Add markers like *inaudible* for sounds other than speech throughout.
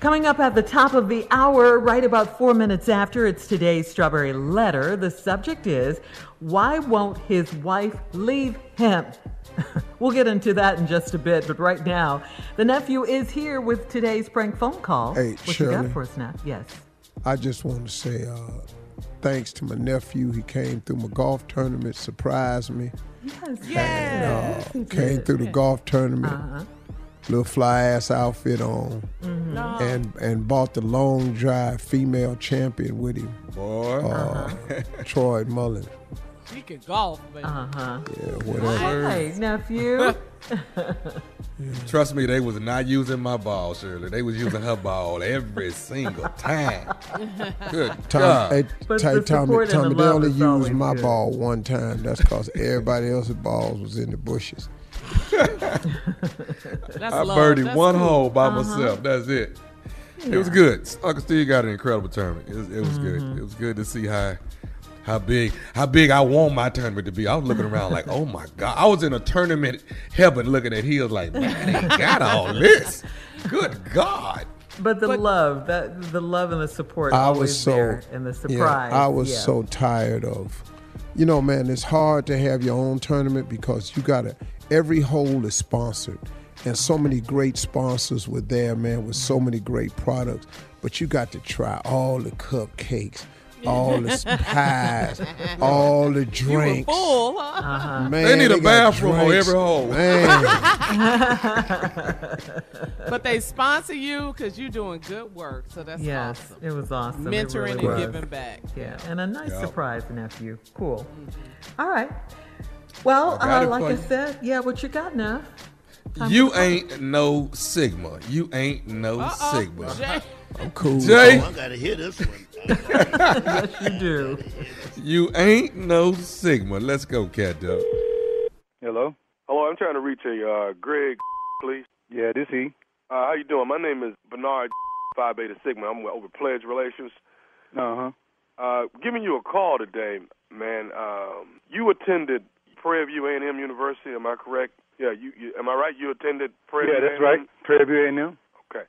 Coming up at the top of the hour, right about four minutes after, it's today's Strawberry Letter. The subject is Why Won't His Wife Leave Him? *laughs* we'll get into that in just a bit, but right now, the nephew is here with today's prank phone call. Hey, what Shirley. you got for us now? Yes. I just want to say uh, thanks to my nephew. He came through my golf tournament, surprised me. Yes. And, uh, came through the golf tournament, Uh-huh. Little fly ass outfit on, Mm-hmm. and and bought the long drive female champion with him, Boy. uh, *laughs* Troy Mullen. She can golf, baby. Uh huh. Yeah, whatever. Hey, nephew. *laughs* Trust me, they was not using my ball, Shirley. They was using her ball every *laughs* single time. Good Tom, God. hey, But tell the Tommy, support Tommy, the they only used my good. ball one time. That's because everybody else's balls was in the bushes. *laughs* That's I love. birdied That's one cool. Uh-huh. hole by myself. That's it. It was good. Uncle Steve got an incredible tournament. It was, it was Mm-hmm. good. It was good to see how how big how big I want my tournament to be. I was looking around like, oh my god! I was in a tournament heaven looking at hills like, man, they got all this. Good God! But the love, that the love and the support I always was so there, and the yeah, surprise. I was yeah. so tired of, you know, man. It's hard to have your own tournament because you got to. Every hole is sponsored, and so many great sponsors were there, man, with so many great products. But you got to try all the cupcakes, all the *laughs* pies, all the You were drinks. full, huh? Man, They need a bathroom on every hole. Man, *laughs* But they sponsor you because you're doing good work. So that's Yes, awesome. it was awesome. Mentoring really and was. giving back. Yeah, and a nice Yeah. surprise nephew. Cool. All right. Well, I uh, like I you. said, yeah, what you got now? You ain't no Sigma. You ain't no Uh-oh. Sigma. Jay, I'm cool. Jay, I gotta hear this one. Yes, you do. you ain't no Sigma. Let's go, cat dog. Hello. Hello, I'm trying to reach a uh, Greg, please. Yeah, this he. Uh, how you doing? My name is Bernard Phi Beta Sigma. I'm over Pledge Relations. Uh-huh. Uh Giving you a call today, man. Um, you attended Prairie View A&M University. Am I correct? Yeah. You, you am I right? You attended Prairie Yeah, View that's A&M? right. Prairie View A&M. Okay.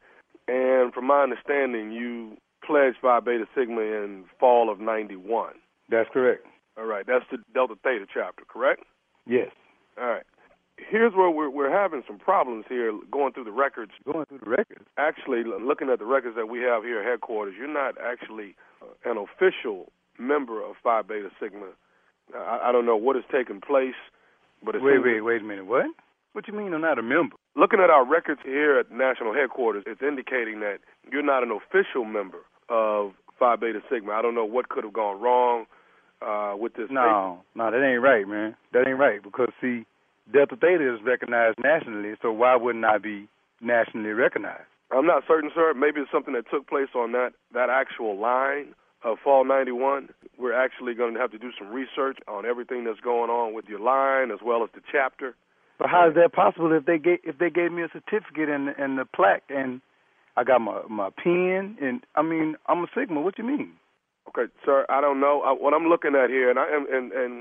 And from my understanding, you pledged Phi Beta Sigma in fall of '91. That's correct. All right. That's the Delta Theta chapter, correct? Yes. All right. Here's where we're we're having some problems here going through the records. Going through the records. Actually, looking at the records that we have here at headquarters, you're not actually uh, an official member of Phi Beta Sigma. I, I don't know what has taken place, but it Wait, wait, wait a minute. What? What do you mean I'm not a member? looking at our records here at national headquarters, it's indicating that you're not an official member of Phi Beta Sigma. I don't know what could have gone wrong uh, with this. No, no, that ain't right, man. That ain't right because see, Delta Theta is recognized nationally, so why wouldn't I be nationally recognized? I'm not certain, sir. Maybe it's something that took place on that that actual line of Fall '91. We're actually going to have to do some research on everything that's going on with your line as well as the chapter. But how is that possible if they gave if they gave me a certificate and and the plaque and I got my my pen and I mean I'm a Sigma. What do you mean? Okay, sir. I don't know I, what I'm looking at here, and I am and and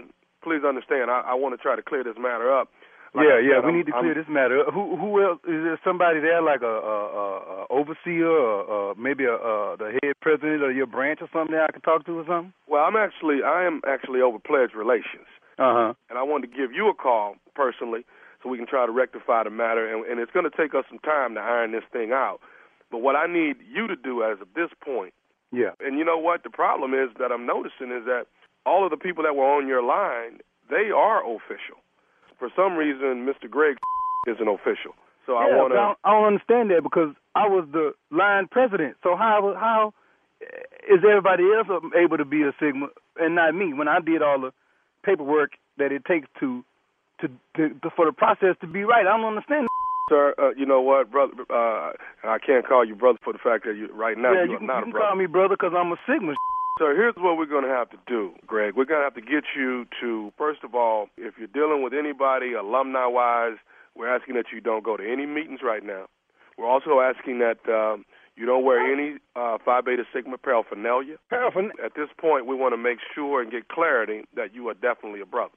please understand. I, I want to try to clear this matter up. Like yeah, I yeah. We I'm- need to clear I'm- this matter. up. Who who else is there? Somebody there like a, a, a, a overseer or uh, maybe a, a the head president of your branch or something that I can talk to or something? Well, I'm actually I am actually over pledge relations, Uh huh. and I wanted to give you a call personally so we can try to rectify the matter. And, and it's going to take us some time to iron this thing out. But what I need you to do as of this point, Yeah. and you know what the problem is that I'm noticing is that all of the people that were on your line, they are official. For some reason, Mr. Greg *laughs* isn't official. So I yeah, want I to. don't, I don't understand that because I was the line president. So how how is everybody else able to be a Sigma and not me when I did all the paperwork that it takes to to, to, to for the process to be right? I don't understand. Sir, uh, you know what, brother? Uh, I can't call you brother for the fact that you right now yeah, you, you are not you a can brother. call me brother because I'm a Sigma. So here's what we're going to have to do, Greg. We're going to have to get you to, first of all, if you're dealing with anybody alumni wise, we're asking that you don't go to any meetings right now. We're also asking that um, you don't wear any uh, Phi Beta Sigma paraphernalia. Paraphernalia. At this point, we want to make sure and get clarity that you are definitely a brother.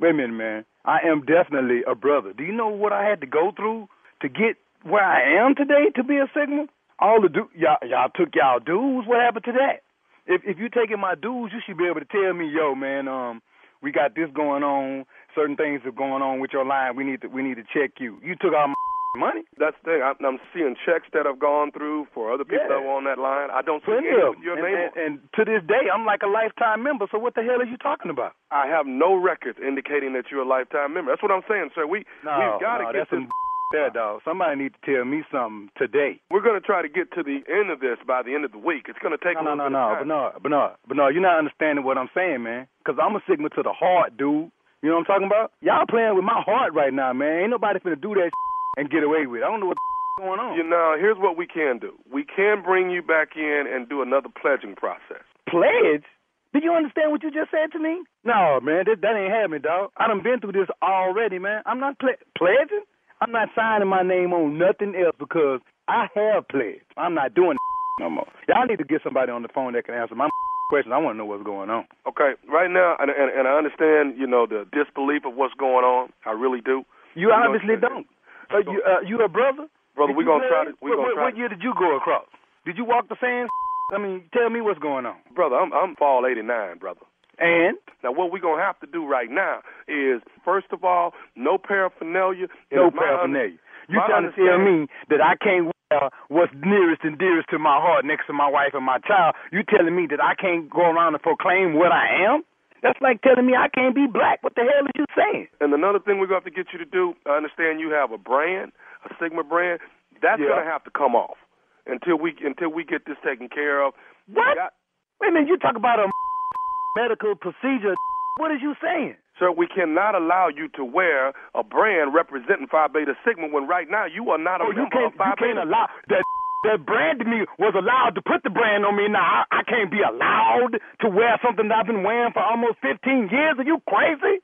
Wait a minute, man. I am definitely a brother. Do you know what I had to go through to get where I am today to be a Sigma? All the du- y'all, y'all took y'all dues. What happened to that? If if you taking my dues, you should be able to tell me, yo, man, um, we got this going on. Certain things are going on with your line. We need to we need to check you. You took all my money. That's the thing. I'm, I'm seeing checks that have gone through for other people Yeah. that were on that line. I don't see any with your and, name and, and to this day, I'm like a lifetime member. So what the hell are you talking about? I have no records indicating that you're a lifetime member. That's what I'm saying, sir. We No, we've got no, to get that's this. some *laughs* there, dog. Somebody need to tell me something today. We're going to try to get to the end of this by the end of the week. It's going to take No, a no, little no, bit no, time. but no, but no, but no, you're not understanding what I'm saying, man. Because I'm a Sigma to the heart, dude. You know what I'm talking about? Y'all playing with my heart right now, man. Ain't nobody finna do that and get away with it. I don't know what's going on. You know, here's what we can do. We can bring you back in and do another pledging process. Pledge? Did you understand what you just said to me? No, man, that, that ain't happening, dog. I done been through this already, man. I'm not ple- pledging. I'm not signing my name on nothing else because I have pledged. I'm not doing no more. Y'all need to get somebody on the phone that can answer my questions. I want to know what's going on. Okay, right now, and, and, and I understand, you know, the disbelief of what's going on. I really do. You know, obviously don't. Uh, you, uh, you a brother? Brother, we're going to try to. We're what, going to what, try what year did you go across? Did you walk the sands? I mean, tell me what's going on. Brother, I'm, I'm fall 89, brother. And Now, what we're going to have to do right now is, first of all, no paraphernalia. No paraphernalia. You trying to tell me that I can't wear what's nearest and dearest to my heart next to my wife and my child? You telling me that I can't go around and proclaim what I am? That's like telling me I can't be black. What the hell are you saying? And another thing we're going to have to get you to do, I understand you have a brand, a Sigma brand. That's Yeah. going to have to come off until we until we get this taken care of. What? Got- Wait a minute, you talk about a *laughs* medical procedure. *laughs* What is you saying? Sir, we cannot allow you to wear a brand representing Phi Beta Sigma when right now you are not a Oh, you member can't, of Phi you can't Beta. allow that. That brand to me was allowed to put the brand on me. Now I, I can't be allowed to wear something that I've been wearing for almost 15 years. Are you crazy?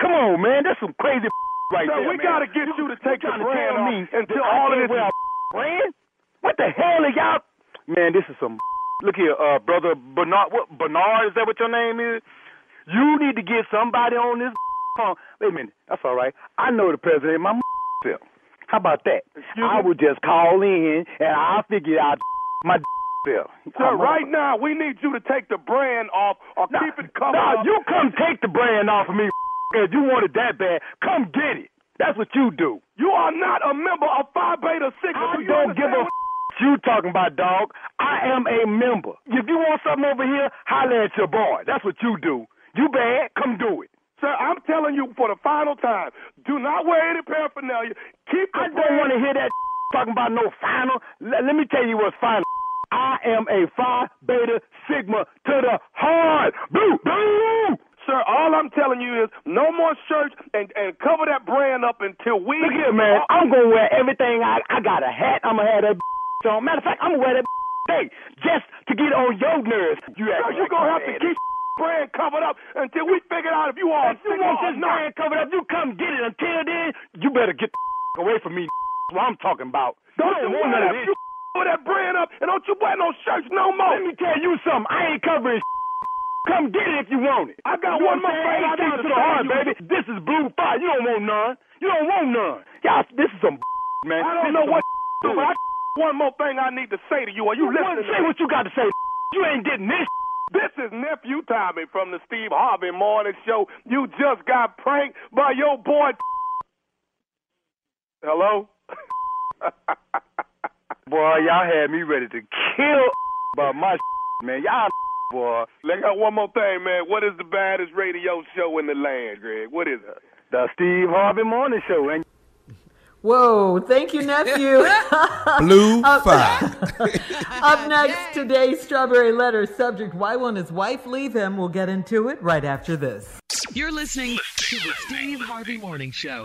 Come on, man. That's some crazy *laughs* right there, we man. gotta get you to take the to brand tell off me until all of this is *laughs* brand? What the hell are y'all? *laughs* Man, this is some. Look here, uh, brother Bernard. What Bernard? Is that what your name is? You need to get somebody on this phone. Wait a minute. That's all right. I know the president. My self. How about that? I would just call in and I'll figure out my bill. Sir, right now we need you to take the brand off or keep it covered No, up. you come take the brand off of me *laughs* if you want it that bad. Come get it. That's what you do. You are not a member of Phi Beta Sigma. I Do don't give a understand *laughs* you talking about, dog. I am a member. If you want something over here, holler at your boy. That's what you do. You bad, come do it. Sir, I'm telling you for the final time, do not wear any paraphernalia. Keep I don't want to hear that *laughs* talking about no final. Let, let me tell you what's final. I am a Phi Beta Sigma to the heart. Boo, boo. Sir, all I'm telling you is no more shirts and, and cover that brand up until we. Look here, man. I'm gonna wear everything. I I got a hat. I'm gonna have that *laughs* on. Matter of fact, I'm gonna wear that *laughs* day just to get on your nerves. You Sir, you're like gonna have to keep brand covered up until we figure out if you are. If you want this brand covered up, you come get it. Until then, you better get the away from me. *laughs* That's what I'm talking about. Don't you want none of that, this. you *laughs* wear that brand up and don't you wear no shirts no more. Let me tell you something. I ain't covering. *laughs* Come get it if you want it. I got You one more thing I need to the say heart, to you. baby. This is blue fire. You don't want none. You don't want none. Y'all, this is some man. I don't is know what, but I one more thing I need to say to you. Are you Well, listening? say what you got to say. You ain't getting this. This is nephew Tommy from the Steve Harvey Morning Show. You just got pranked by your boy. Hello. *laughs* Boy, y'all had me ready to kill *laughs* about my *laughs* man. Y'all boy. I got one more thing, man. What is the baddest radio show in the land, Greg? What is it? The Steve Harvey Morning Show. And Whoa, thank you, nephew. Blue Up- fire. Up next, today's Strawberry Letter subject Why won't his wife leave him? We'll get into it right after this. You're listening to the Steve Harvey Morning Show.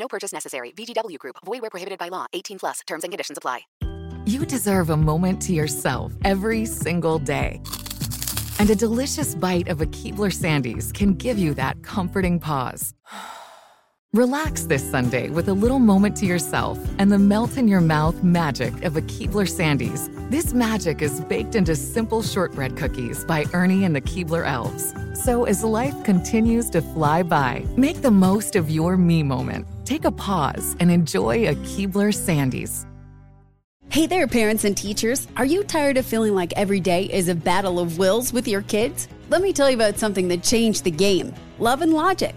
No purchase necessary. VGW Group. Void where prohibited by law. 18 plus. Terms and conditions apply. You deserve a moment to yourself every single day. And a delicious bite of a Keebler Sandies can give you that comforting pause. *sighs* Relax this Sunday with a little moment to yourself and the melt in your mouth magic of a Keebler Sandies. This magic is baked into simple shortbread cookies by Ernie and the Keebler Elves. So as life continues to fly by, make the most of your me moment. Take a pause and enjoy a Keebler Sandies. Hey there, parents and teachers. Are you tired of feeling like every day is a battle of wills with your kids? Let me tell you about something that changed the game Love and Logic.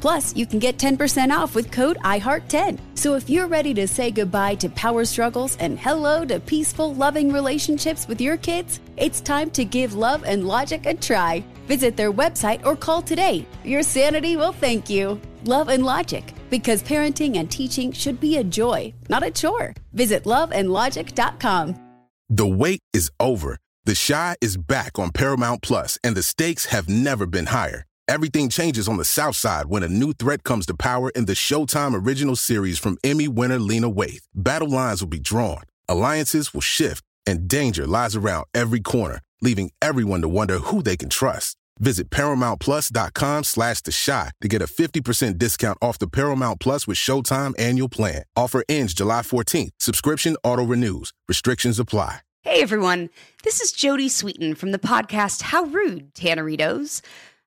Plus, you can get 10% off with code IHEART10. So if you're ready to say goodbye to power struggles and hello to peaceful, loving relationships with your kids, it's time to give Love and Logic a try. Visit their website or call today. Your sanity will thank you. Love and Logic, because parenting and teaching should be a joy, not a chore. Visit loveandlogic.com. The wait is over. The Chi is back on Paramount Plus, and the stakes have never been higher. Everything changes on the South Side when a new threat comes to power in the Showtime original series from Emmy winner Lena Waithe. Battle lines will be drawn, alliances will shift, and danger lies around every corner, leaving everyone to wonder who they can trust. Visit ParamountPlus.com slash The Chi to get a 50% discount off the Paramount Plus with Showtime annual plan. Offer ends July 14th. Subscription auto-renews. Restrictions apply. Hey everyone, this is Jodie Sweetin from the podcast How Rude, Tanneritos.